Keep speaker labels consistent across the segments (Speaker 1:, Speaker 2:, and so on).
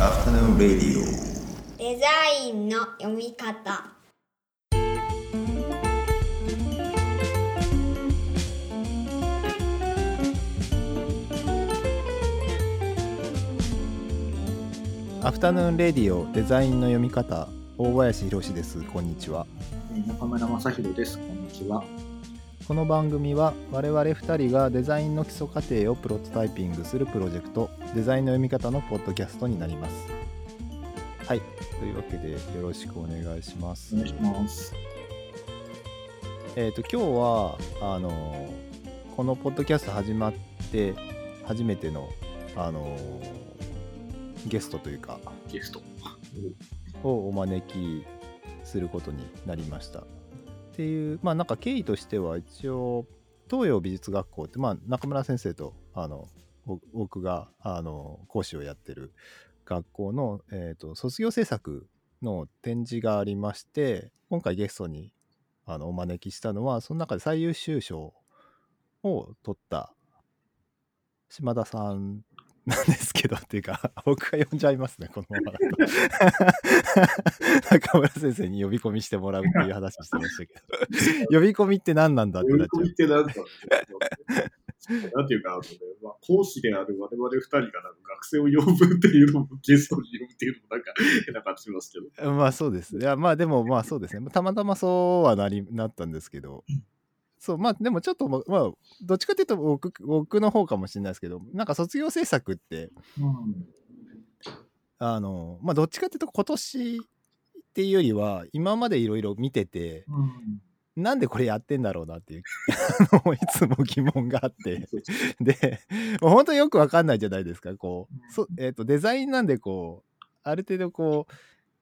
Speaker 1: アフタヌーンレディオ
Speaker 2: デザインの読み方。
Speaker 3: アフタヌーンレディオデザインの読み方。大林博です。こんにちは。
Speaker 4: えー中村正弘です。こんにちは。
Speaker 3: この番組は我々2人がデザインの基礎過程をプロトタイピングするプロジェクトデザインの読み方のポッドキャストになりますはいというわけでよろしくお願いします
Speaker 4: お願いします。
Speaker 3: えっ、と今日はあのこのポッドキャスト始まって初めてのあのゲストというか
Speaker 4: ゲスト。
Speaker 3: をお招きすることになりました。っていうまあなんか経緯としては一応東洋美術学校ってまあ中村先生とあの僕があの講師をやってる学校の、えー、と卒業制作の展示がありまして今回ゲストにあのお招きしたのはその中で最優秀賞を取った島田さんなんですけどっていうか僕が呼んじゃいますねこのままだと中村先生に呼び込みしてもらうっていう話してましたけど呼び込みって何なんだって
Speaker 4: 呼び
Speaker 3: なっちゃう
Speaker 4: 込みってなんだってなんていうか、あのねまあ、講師である我々二人が学生を呼ぶっていうのもゲストに呼ぶっていうのもなんか変な感じしますけど。
Speaker 3: まあそうです。いやまあでもまあそうですね。たまたまそうはなりなったんですけど、そうまあでもちょっとままあどっちかというと僕僕の方かもしれないですけど、なんか卒業制作って
Speaker 4: うん。
Speaker 3: あのまあどっちかというと今年っていうよりは今までいろいろ見てて、
Speaker 4: うん。
Speaker 3: なんでこれやってんだろうなっていういつも疑問があって。で、本当によくわかんないじゃないですか。こ
Speaker 4: う
Speaker 3: えっ、と、デザインなんでこう、ある程度こう、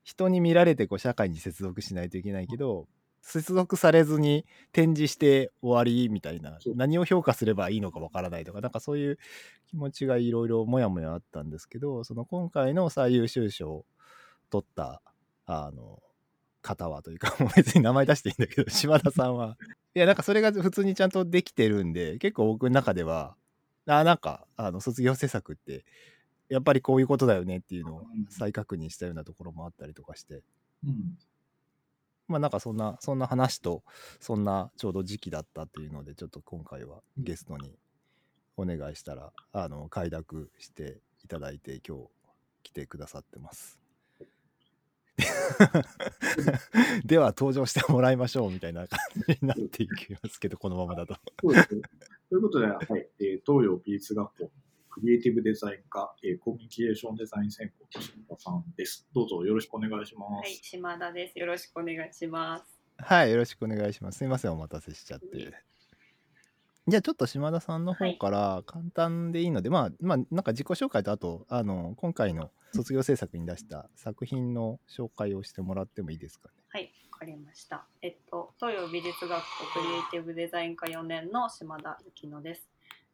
Speaker 3: 人に見られてこう社会に接続しないといけないけど、接続されずに展示して終わりみたいな何を評価すればいいのかわからないとか、なんかそういう気持ちがいろいろもやもやあったんですけど、その今回の最優秀賞を取った、あの、方はというか、もう別に名前出していいんだけど、島田さんは、いや、なんかそれが普通にちゃんとできてるんで、結構僕の中では、あなんかあの卒業制作ってやっぱりこういうことだよねっていうのを
Speaker 4: うん
Speaker 3: 再確認したようなところもあったりとかして。
Speaker 4: うん。
Speaker 3: まあなんかそんなそんな話とそんなちょうど時期だったっていうのでちょっと今回はゲストにお願いしたらあの快諾していただいて今日来てくださってます。では登場してもらいましょうみたいな感じになっていきますけどこのままだと。
Speaker 4: そうですね。ということで、はい、えー東洋美術学校クリエイティブデザイン科、えーコミュニケーションデザイン専攻の島田さんです。どうぞよろしくお願いします。
Speaker 5: はい、島田です。よろしくお願いします。
Speaker 3: はい、よろしくお願いします。すいません、お待たせしちゃって。じゃあちょっと島田さんの方から簡単でいいので、まあ、まあ、なんか自己紹介とあと、あの、今回の卒業制作に出した作品の紹介をしてもらってもいいですかね？
Speaker 5: はい、わかりました。えっと、東洋美術学校クリエイティブデザイン科4年の島田幸乃です。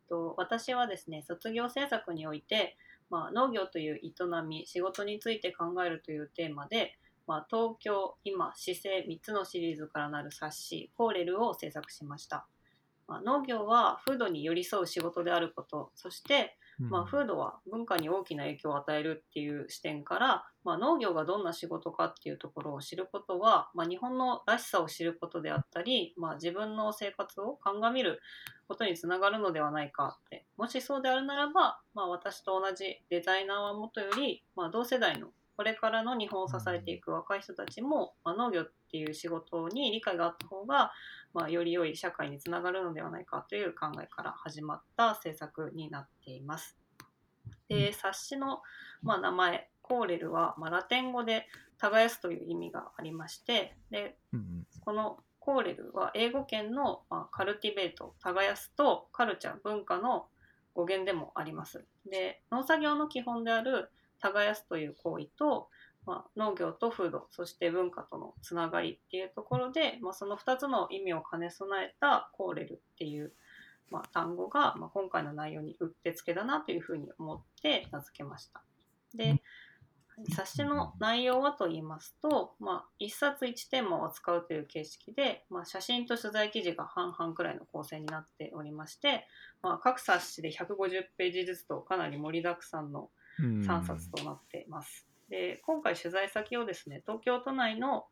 Speaker 5: と私はですね、卒業制作において、まあ、農業という営み、仕事について考えるというテーマで、まあ、東京、今、姿勢3つのシリーズからなる冊子、コーレルを制作しました。まあ、農業は風土に寄り添う仕事であること、そしてまあ、風土は文化に大きな影響を与えるっていう視点から、まあ、農業がどんな仕事かっていうところを知ることは、まあ、日本のらしさを知ることであったり、まあ、自分の生活を鑑みることにつながるのではないかってもしそうであるならば、まあ、私と同じデザイナーはもとより、まあ、同世代のこれからの日本を支えていく若い人たちも、まあ、農業っていう仕事に理解があった方が、まあ、より良い社会につながるのではないかという考えから始まった制作になっています。で冊子の、まあ、名前コーレルは、まあ、ラテン語で耕すという意味がありましてで
Speaker 3: うんうん
Speaker 5: このコーレルは英語圏の、まあ、カルティベート耕すとカルチャー文化の語源でもあります。で農作業の基本である耕すという行為と、まあ、農業と風土そして文化とのつながりっていうところで、まあ、その2つの意味を兼ね備えたコーレルっていう、まあ、単語が、まあ、今回の内容にうってつけだなというふうに思って名付けました。で冊子の内容はと言いますと、まあ、1冊1テーマを扱うという形式で、まあ、写真と取材記事が半々くらいの構成になっておりまして、まあ、各冊子で150ページずつとかなり盛りだくさんの
Speaker 3: うん
Speaker 5: 3冊となっています。で今回取材先をですね東京都内の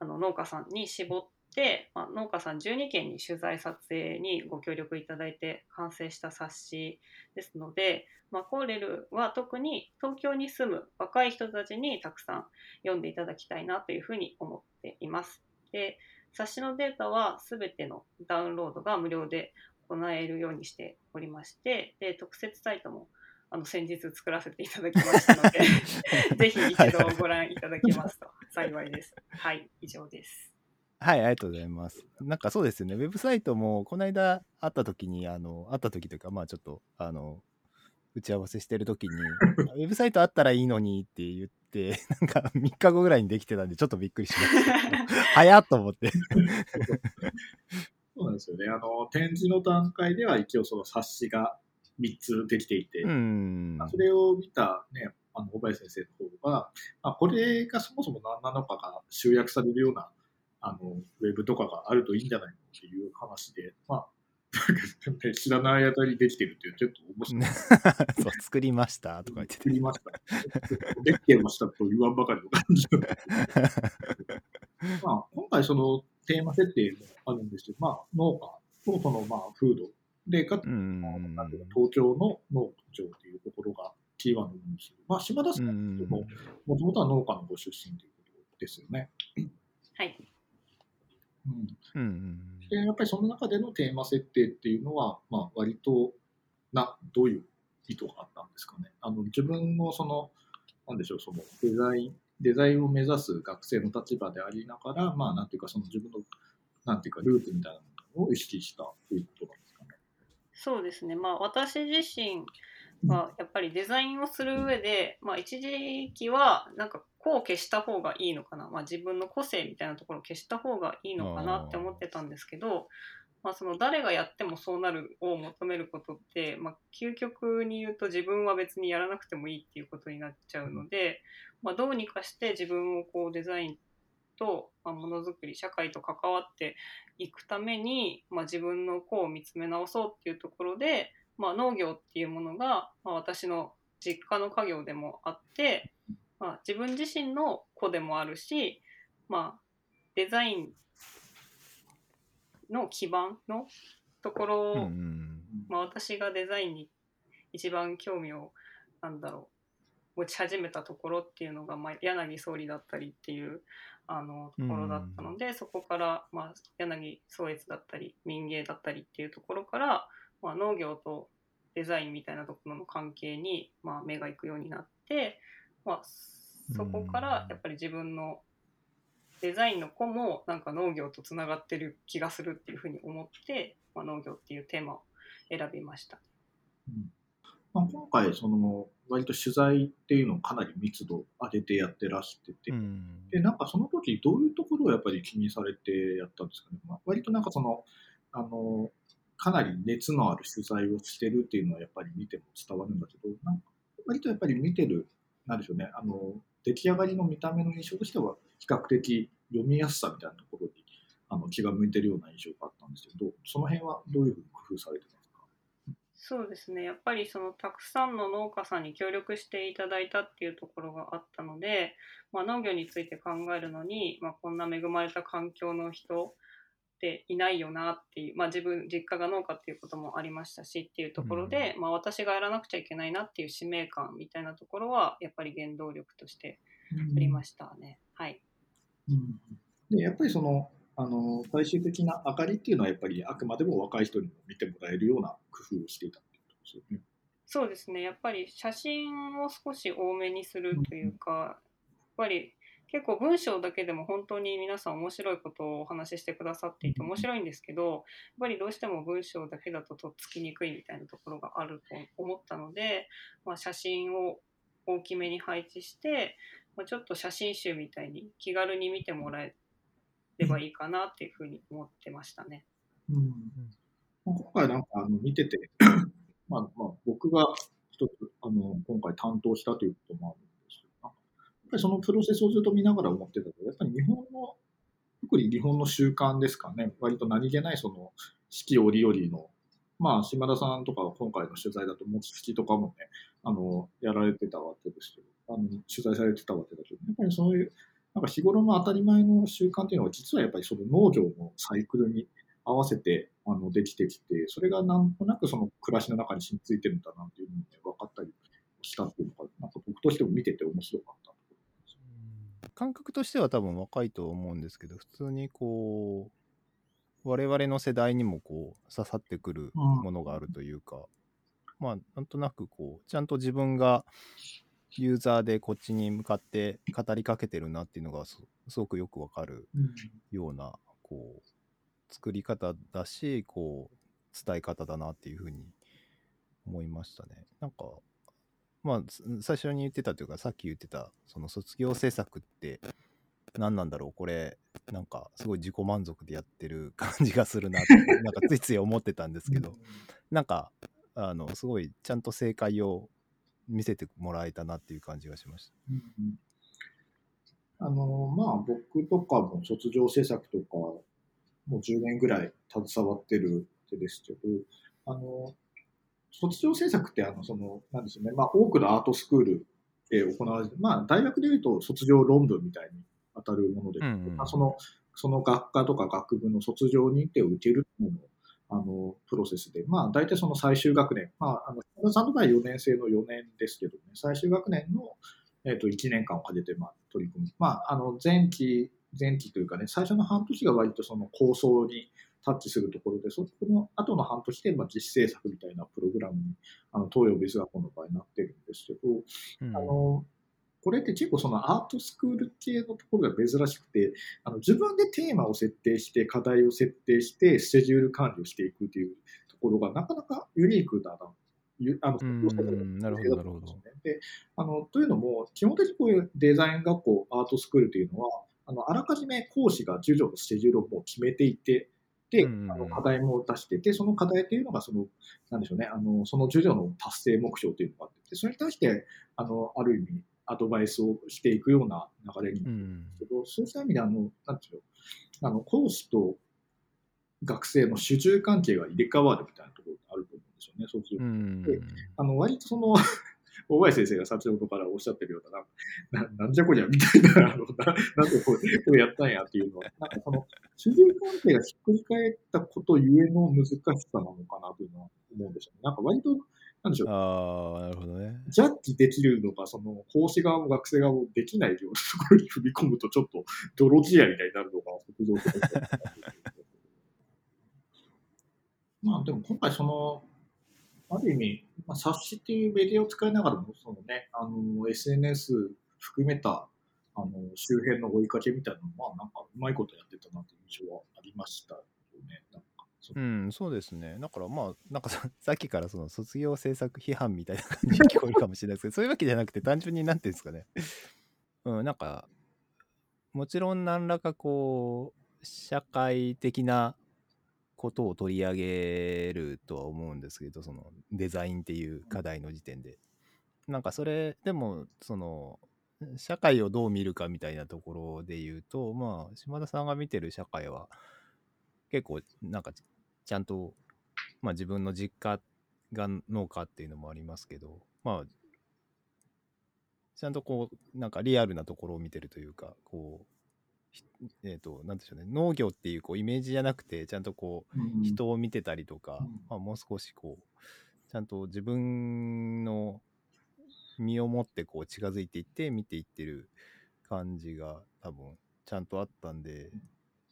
Speaker 5: あの農家さんに絞って、まあ、農家さん12件に取材撮影にご協力いただいて完成した冊子ですので、まあ、コーレルは特に東京に住む若い人たちにたくさん読んでいただきたいなというふうに思っています。で冊子のデータは全てのダウンロードが無料で行えるようにしておりましてで特設サイトもあの先日作らせていただきましたので ぜひ一度ご覧いただけますと幸いです。はい、以上です。
Speaker 3: はい、ありがとうございます。なんかそうですよね、ウェブサイトもこの間会った時に、あの、会った時というか、まあちょっと、あの、打ち合わせしてる時に、ウェブサイトあったらいいのにって言って、なんか3日後ぐらいにできてたんで、ちょっとびっくりしました。早っと思って。
Speaker 4: そうなんですよね。あの、展示の段階では一応その冊子が3つできていて。それを見たね、あの、小林先生の方が、まあ、これがそもそも何なのかが集約されるような、あの、ウェブとかがあるといいんじゃないかっていう話で、まあ、なんかね知らないあたりできてるっていう、ちょっと面白い。
Speaker 3: そう、作りましたとか言ってて。
Speaker 4: 作りました。できてましたと言わんばかりの感じ まあ、今回そのテーマ設定もあるんですけど、まあ、農家とそのまあ風土で、かつ、
Speaker 3: うん
Speaker 4: なんていうか東京の農場っていうところがキーワードなんですけど、まあ、島田さ
Speaker 3: うんん
Speaker 4: ももともとは農家のご出身ということですよね。
Speaker 5: はい、
Speaker 4: うん
Speaker 3: うん
Speaker 4: で、やっぱりその中でのテーマ設定っていうのは、まあ、割とな、どういう意図があったんですかね。あの、自分のその、なんでしょう、そのデザイン、デザインを目指す学生の立場でありながら、まあ、なんていうか、その自分の、なんていうか、ルーツみたいなものを意識したということなんです。
Speaker 5: そうですね。まあ私自身はやっぱりデザインをする上で、まあ一時期はなんかこう消した方がいいのかな、まあ自分の個性みたいなところを消した方がいいのかなって思ってたんですけど、まあその誰がやってもそうなるを求めることって、まあ究極に言うと自分は別にやらなくてもいいっていうことになっちゃうので、まあどうにかして自分をこうデザインと、まあ、ものづくり社会と関わっていくために、まあ、自分の子を見つめ直そうっていうところで、まあ、農業っていうものが、まあ、私の実家の家業でもあって、まあ、自分自身の子でもあるし、まあ、デザインの基盤のところを、まあ、私がデザインに一番興味をなんだろう持ち始めたところっていうのが、まあ、柳総理だったりっていうあのところだったので、そこから、まあ、柳宗悦だったり民芸だったりっていうところから、まあ、農業とデザインみたいなところの関係に、まあ、目が行くようになって、まあ、そこからやっぱり自分のデザインの子もなんか農業とつながってる気がするっていうふうに思って、まあ、農業っていうテーマを選びました。
Speaker 4: うん。まあ、今回、その、割と取材っていうのをかなり密度上げてやってらしてて、
Speaker 3: うん。
Speaker 4: で、なんかその時どういうところをやっぱり気にされてやったんですかね。まあ、割となんかその、あの、かなり熱のある取材をしてるっていうのはやっぱり見ても伝わるんだけど、なんか割とやっぱり見てる、なんでしょうね、あの、出来上がりの見た目の印象としては比較的読みやすさみたいなところにあの気が向いてるような印象があったんですけど、その辺はどういうふうに工夫されてますか？
Speaker 5: そうですね。やっぱりそのたくさんの農家さんに協力していただいたっていうところがあったので、まあ、農業について考えるのに、まあ、こんな恵まれた環境の人っていないよなっていう、まあ、自分実家が農家っていうこともありましたしっていうところで、まあ、私がやらなくちゃいけないなっていう使命感みたいなところはやっぱり原動力としてありましたね。はい。
Speaker 4: うん。でやっぱりそのあの最終的な明かりっていうのはやっぱりあくまでも若い人にも見てもらえるような工夫をしていたっていうことですよね。
Speaker 5: そうですね。やっぱり写真を少し多めにするというか、やっぱり結構文章だけでも本当に皆さん面白いことをお話ししてくださっていて面白いんですけどやっぱりどうしても文章だけだととっつきにくいみたいなところがあると思ったので、まあ、写真を大きめに配置して、まあ、ちょっと写真集みたいに気軽に見てもらえればいいかなっていうふうに思ってましたね。
Speaker 4: うん。まあ今回なんかあの見てて、まあまあ、僕が一つあの今回担当したということもあるんですけど、やっぱりそのプロセスをずっと見ながら思ってたけど、やっぱり日本の、特に日本の習慣ですかね、割と何気ないその四季折々の、まあ島田さんとかは今回の取材だと餅つきとかもね、あの、やられてたわけですけど、あの、取材されてたわけだけど、やっぱりそういう、なんか日頃の当たり前の習慣っていうのは、実はやっぱりその農業のサイクルに合わせて、あの、できてきて、それがなんとなくその暮らしの中に染みついてるんだなっていうのが、ね、分かったりしたっていうのが、なんか僕としても見てて面白かった。
Speaker 3: 感覚としては多分若いと思うんですけど普通にこう我々の世代にもこう刺さってくるものがあるというか、まあなんとなくこうちゃんと自分がユーザーでこっちに向かって語りかけてるなっていうのがすごくよくわかるようなこう作り方だしこう伝え方だなっていうふうに思いましたね。なんかまあ、最初に言ってたというか、さっき言ってた、その卒業制作って何なんだろう、これ、なんかすごい自己満足でやってる感じがするなって、なんかついつい思ってたんですけど、なんか、あの、すごいちゃんと正解を見せてもらえたなっていう感じがしました。
Speaker 4: うんあの、まあ僕とかも卒業制作とか、もう10年ぐらい携わってる手ですけど、あの、卒業制作って、あの、その、なんですよね、まあ、多くのアートスクールで行われて、まあ、大学でいうと卒業論文みたいに当たるもので、うんうん、まあ、その、その学科とか学部の卒業認定を受けるのも、あの、プロセスで、まあ、大体その最終学年、まあ、あの、島田さんの場合4年生の4年ですけどね、最終学年の、えっ、ー、と、1年間をかけて、まあ、取り組む。まあ、あの、前期、前期というかね、最初の半年が割とその構想にタッチするところで、そこの後の半年で、まあ、実制作みたいなプログラムに、あの、東洋美術学校の場合なってるんですけど、うん、あの、これって結構そのアートスクール系のところが珍しくて、あの自分でテーマを設定して、課題を設定して、スケジュール管理をしていくというところがなかなかユニークだな。あの、
Speaker 3: なるほど、なるほど。
Speaker 4: で、あの、というのも、基本的にこういうデザイン学校、アートスクールというのは、あの、あらかじめ講師が授業のスケジュールをもう決めていて、で、あの課題も出してて、その課題というのが、その、なんでしょうね、あの、その授業の達成目標というのがあって、それに対して、あの、ある意味、アドバイスをしていくような流れになるんですけど、うん、そうした意味で、あの、なんていうの、あの、講師と学生の主従関係が入れ替わるみたいなところがあると思うんですよね、そうすると。うん、で、あの、割とその 大林先生が先ほどからおっしゃってるような、ななんじゃこりゃみたいな、あのななんでこれこれやったんやっていうのは、なんかその、主従関係がひっくり返ったことゆえの難しさなのかなというのは思うんですよね。なんか割と、なんでしょう。
Speaker 3: ああ、なるほどね。
Speaker 4: ジャッジできるのが、その、講師側も学生側もできないようなところに踏み込むと、ちょっと泥仕合みたいになるのが、まあでも今回その、ある意味、まあ、冊子っていうメディアを使いながらも、そのね、あの、SNS 含めた、あの、周辺の追いかけみたいなのは、まあ、なんか、うまいことやってたなという印象はありましたよね。
Speaker 3: うん、そうですね。だからまあ、なんか さっきからその卒業制作批判みたいな感じに聞こえるかもしれないですけど、そういうわけじゃなくて、単純になんていうんですかね。うん、なんか、もちろん何らかこう、社会的なことを取り上げるとは思うんですけどそのデザインっていう課題の時点でなんかそれでもその社会をどう見るかみたいなところで言うとまあ島田さんが見てる社会は結構なんかちゃんと、まあ、自分の実家が農家っていうのもありますけどまあちゃんとこうなんかリアルなところを見てるというかこうえーと、なんでしょうね農業っていうこうイメージじゃなくてちゃんとこう、人を見てたりとか、まあ、もう少しこうちゃんと自分の身をもってこう近づいていって見ていってる感じが多分ちゃんとあったんで、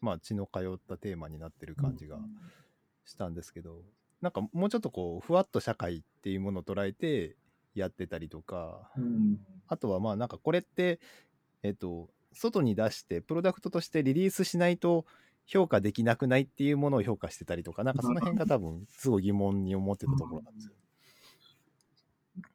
Speaker 3: まあ血の通ったテーマになってる感じがしたんですけど、なんかもうちょっとこうふわっと社会っていうものを捉えてやってたりとか、あとはまあなんかこれってえっ、ー、と外に出してプロダクトとしてリリースしないと評価できなくないっていうものを評価してたりとか、なんかその辺が多分すごい疑問に思ってたところなんですよ。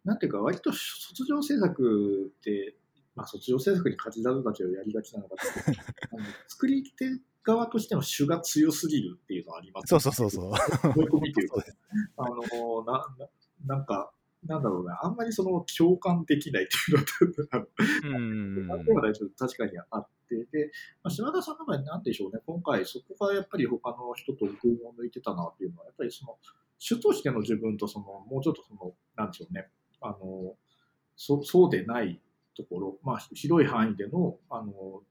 Speaker 4: なんていうか、割と卒業制作って、まあ、卒業制作に勝ちだたちをやりがちなのか あの作り手側としての主が強すぎるっていうのはあります、
Speaker 3: ね、そうそうそうそう。
Speaker 4: 思い込みっていうか、あのなななんか、なんだろうな、あんまりその共感できないっていうのは、うん。は確かにあって、で、まあ、島田さんの場合なんでしょうね、今回そこがやっぱり他の人と群を抜いてたなっていうのは、やっぱりその、主としての自分とその、もうちょっとその、なんでしょうね、あのそそうでないところ、まあ、広い範囲でのあの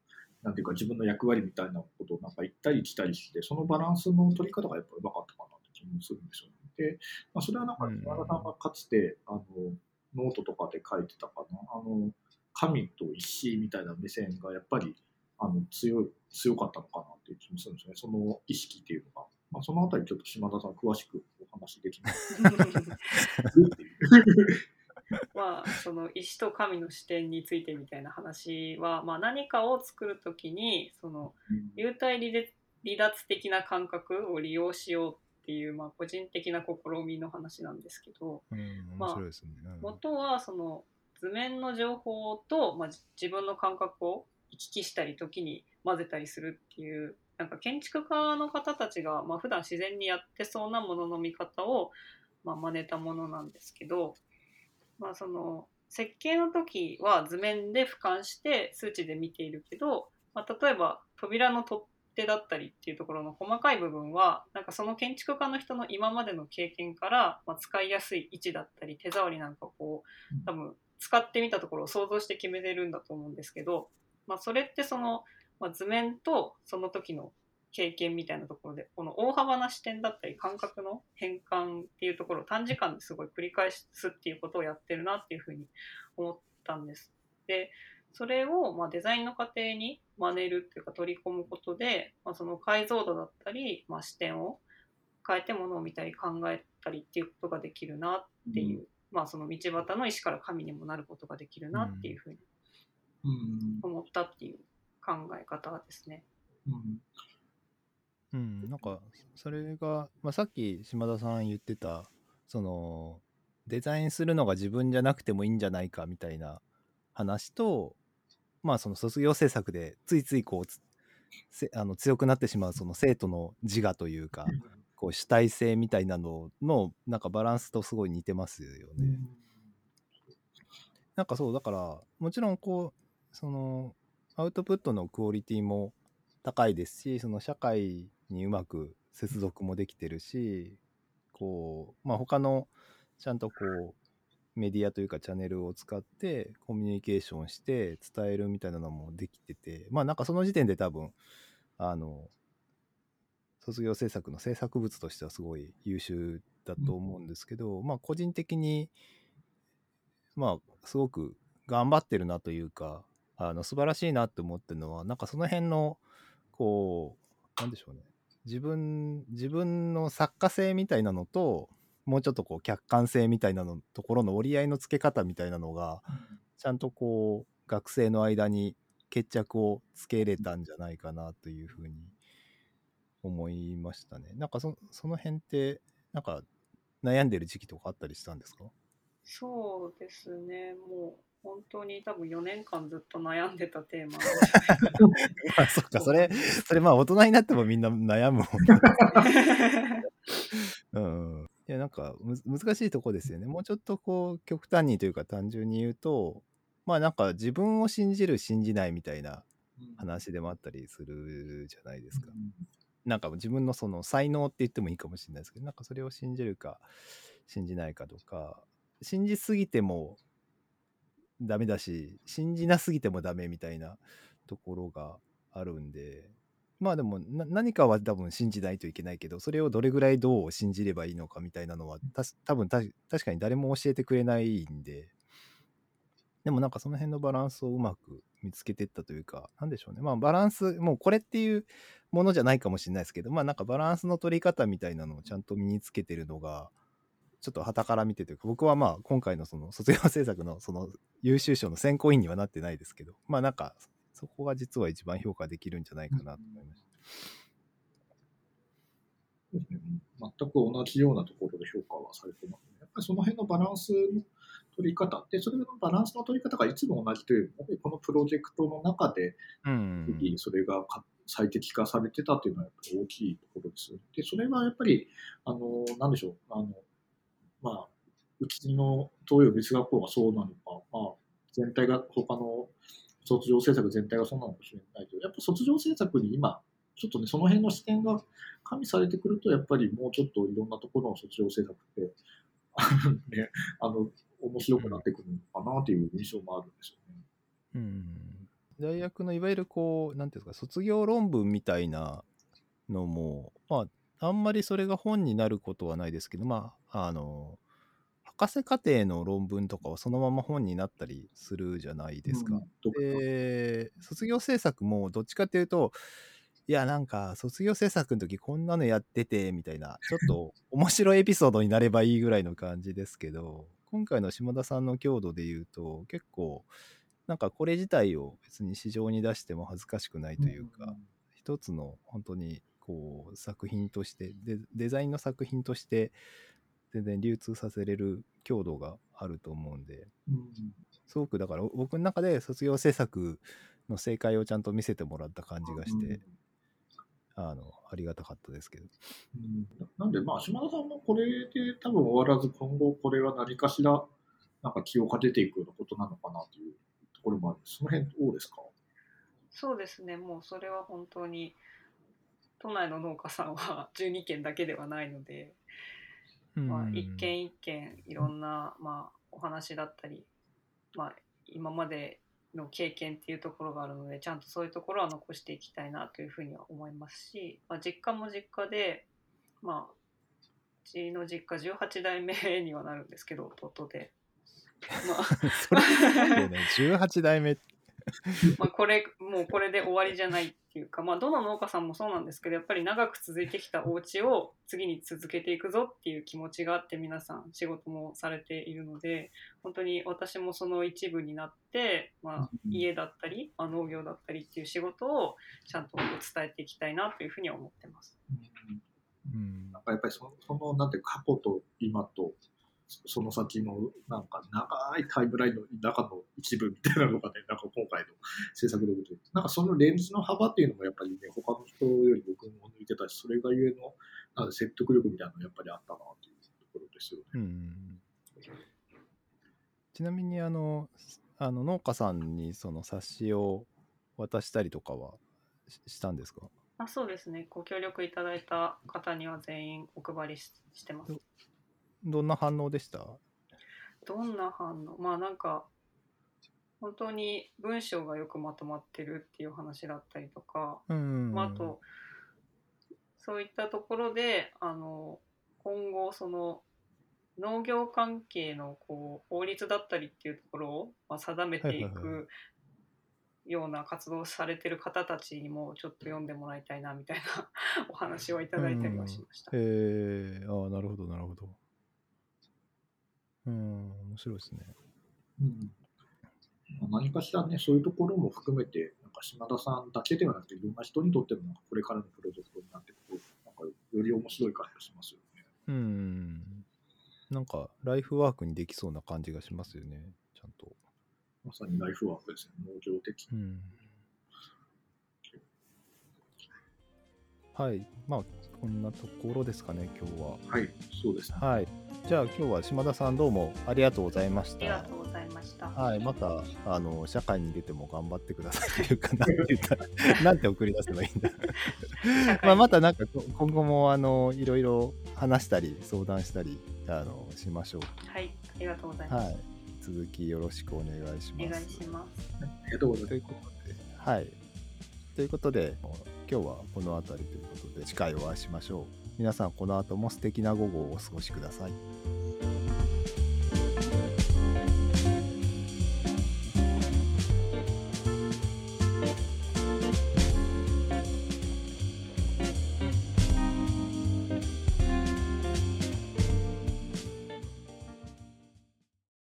Speaker 4: なんていうか自分の役割みたいなことをなんか言ったり来たりしてそのバランスの取り方がやっぱりうまかったかなって気もするんですよね。で、まあ、それはなんか島田さんがかつてあのノートとかで書いてたかなあの神と石みたいな目線がやっぱりあの強い強かったのかなっていう気もするんですよねその意識っていうのが。まあ、そのあたりちょっと島田さん詳しくお話できます。
Speaker 5: まあその石と神の視点についてみたいな話は、まあ、何かを作る時にその流体離脱離脱的な感覚を利用しようっていう、まあ、個人的な試みの話なんですけど
Speaker 3: うん、
Speaker 5: まあ
Speaker 3: 面白いですね。うん
Speaker 5: 元はその図面の情報と、まあ、じ自分の感覚を行き来したり時に混ぜたりするっていうなんか建築家の方たちが、まあ普段自然にやってそうなものの見方を、まあ、真似たものなんですけど、まあ、その設計の時は図面で俯瞰して数値で見ているけど、まあ、例えば扉の取っ手だったりっていうところの細かい部分はなんかその建築家の人の今までの経験から、まあ、使いやすい位置だったり手触りなんかをこう多分使ってみたところを想像して決めてるんだと思うんですけど、まあ、それってその、まあ、図面とその時の経験みたいなところでこの大幅な視点だったり感覚の変換っていうところを短時間ですごい繰り返すっていうことをやってるなっていうふうに思ったんです。でそれをまあデザインの過程に真似るっていうか取り込むことで、まあ、その解像度だったり、まあ、視点を変えてものを見たり考えたりっていうことができるなっていう、まあその道端の石から神にもなることができるなっていうふうに
Speaker 4: うん
Speaker 5: 思ったっていう考え方ですね。
Speaker 4: うん
Speaker 3: うん、なんかそれが、まあ、さっき島田さん言ってたそのデザインするのが自分じゃなくてもいいんじゃないかみたいな話とまあその卒業制作でついついこうあの強くなってしまうその生徒の自我というかこう主体性みたいなののなんかバランスとすごい似てますよね。なんかそうだからもちろんこうそのアウトプットのクオリティも高いですしその社会にうまく接続もできてるしこうまあ他のちゃんとこうメディアというかチャンネルを使ってコミュニケーションして伝えるみたいなのもできててまあなんかその時点で多分あの卒業制作の制作物としてはすごい優秀だと思うんですけど、まあ個人的にまあすごく頑張ってるなというかあの素晴らしいなって思ってるのはなんかその辺のこうなんでしょうね。自分自分の作家性みたいなのともうちょっとこう客観性みたいなのところの折り合いのつけ方みたいなのがちゃんとこう学生の間に決着をつけれたんじゃないかなというふうに思いましたね。なんかそその辺ってなんか悩んでる時期とかあったりしたんですか？
Speaker 5: そうですね。もう本当に多分4年間ずっと悩んでたテーマ
Speaker 3: あそっかそれそれまあ大人になってもみんな悩むもん うん、いやなんかむ難しいとこですよね。もうちょっとこう極端にというか単純に言うとまあなんか自分を信じる信じないみたいな話でもあったりするじゃないですか。なんか自分のその才能って言ってもいいかもしれないですけどなんかそれを信じるか信じないかとか信じすぎてもダメだし信じなすぎてもダメみたいなところがあるんでまあでもな何かは多分信じないといけないけどそれをどれぐらいどう信じればいいのかみたいなのは多分た確かに誰も教えてくれないんで。でもなんかその辺のバランスをうまく見つけていったというかなんでしょうね。まあバランスもうこれっていうものじゃないかもしれないですけどまあなんかバランスの取り方みたいなのをちゃんと身につけてるのがちょっと傍から見てというか僕はまあ今回のその卒業制作のその優秀賞の選考委員にはなってないですけどまあなんかそこが実は一番評価できるんじゃないかなと思いました。
Speaker 4: 全く同じようなところで評価はされてますね。やっぱりその辺のバランスの取り方で、それのバランスの取り方がいつも同じというよりも、やっぱりこのプロジェクトの中で、それがか最適化されてたというのはやっぱり大きいところです。で、それはやっぱり、あの、なんでしょう、あの、まあ、うちの東洋別学校がそうなのか、まあ、全体が、他の卒業制作全体がそうなのかもしれないけど、やっぱ卒業制作に今、ちょっとね、その辺の視点が加味されてくると、やっぱりもうちょっといろんなところの卒業制作って、あのね、あの、面白くなってくるのかなという印象もあるんですよね。
Speaker 3: うん、大学のいわゆるこうなんていうんですか卒業論文みたいなのもまああんまりそれが本になることはないですけどまああの博士課程の論文とかはそのまま本になったりするじゃないですか。
Speaker 4: うん
Speaker 3: で卒業制作もどっちかっていうといやなんか卒業制作の時こんなのやっててみたいなちょっと面白いエピソードになればいいぐらいの感じですけど今回の島田さんの強度で言うと結構なんかこれ自体を別に市場に出しても恥ずかしくないというか、一つの本当にこう作品としてデデザインの作品として全然流通させれる強度があると思うんで。
Speaker 4: うん。
Speaker 3: すごくだから僕の中で卒業制作の正解をちゃんと見せてもらった感じがして、あのありがたかったですけど。
Speaker 4: うん。なんで、まあ、島田さんもこれで多分終わらず、今後これは何かしら、なんか気をかけていくようなことなのかなというところもある。その辺どうですか？
Speaker 5: そうですね、もうそれは本当に都内の農家さんは 12軒だけではないので、まあ、
Speaker 3: うん
Speaker 5: 一軒一軒いろんな、まあ、お話だったり、まあ、今までの経験っていうところがあるのでちゃんとそういうところは残していきたいなというふうには思いますし、まあ、実家も実家で、まあ、うちの実家18代目にはなるんですけど弟で。まあ
Speaker 3: それすごいよね。18代目。
Speaker 5: まあ、これもうこれで終わりじゃないっていうか、まあ、どの農家さんもそうなんですけどやっぱり長く続いてきたお家を次に続けていくぞっていう気持ちがあって皆さん仕事もされているので本当に私もその一部になって、まあ、
Speaker 4: うん。
Speaker 5: 家だったり、まあ、農業だったりっていう仕事をちゃんと伝えていきたいなというふうには思ってます。
Speaker 3: うん。
Speaker 4: なんかやっぱりその、そのなんていうか過去と今と、その先のなんか長いタイムラインの中の一部みたいなのがね、なんか今回の制作でことでなんかそのレンズの幅っていうのもやっぱりね、他の人より僕も抜いてたし、それがゆえのなんか説得力みたいなのがやっぱりあったなというところですよね。
Speaker 3: うんちなみにあのあの農家さんにその冊子を渡したりとかはししたんですか？
Speaker 5: あそうですねご協力いただいた方には全員お配りししてます。
Speaker 3: どんな反応でした？
Speaker 5: どんな反応？まあなんか本当に文章がよくまとまってるっていう話だったりとか、
Speaker 3: うん
Speaker 5: まあ、あとそういったところであの今後その農業関係のこう法律だったりっていうところを、まあ、定めていくような活動をされてる方たちにもちょっと読んでもらいたいなみたいな お話をいただいたりはしました。
Speaker 3: えー、ああなるほどなるほどうん面白いですね。
Speaker 4: うん。まあ何かしらね、そういうところも含めて、なんか島田さんだけではなくて、いろんな人にとってのなんかこれからのプロジェクトになっていくと、なんかより面白い感じがしますよね。
Speaker 3: うん。なんかライフワークにできそうな感じがしますよねちゃんと。
Speaker 4: まさにライフワークですね、農業的。
Speaker 3: うん。はい。まあこんなところですかね今日は
Speaker 4: はい、そうですね。
Speaker 3: はい。じゃあ今日は島田さんどうもありがとうございました
Speaker 5: ありがと。うございました。
Speaker 3: はい、またあの社会に出ても頑張ってくださいというか、なんて言ったら、なんて送り出せばいいんだ。まあまたなんかこ今後もあのいろいろ話したり相談したりあのしましょ
Speaker 5: はい、ありがとうござい
Speaker 3: う。
Speaker 5: ます。
Speaker 3: はい。続きよろしくお願いし
Speaker 5: お願い
Speaker 3: ます。
Speaker 5: します。
Speaker 4: ありがとうございます
Speaker 3: ということで、はい。ということで、今日はこの辺りということで、次回お会いしましょう。皆さん、この後も素敵な午後をお過ごしください。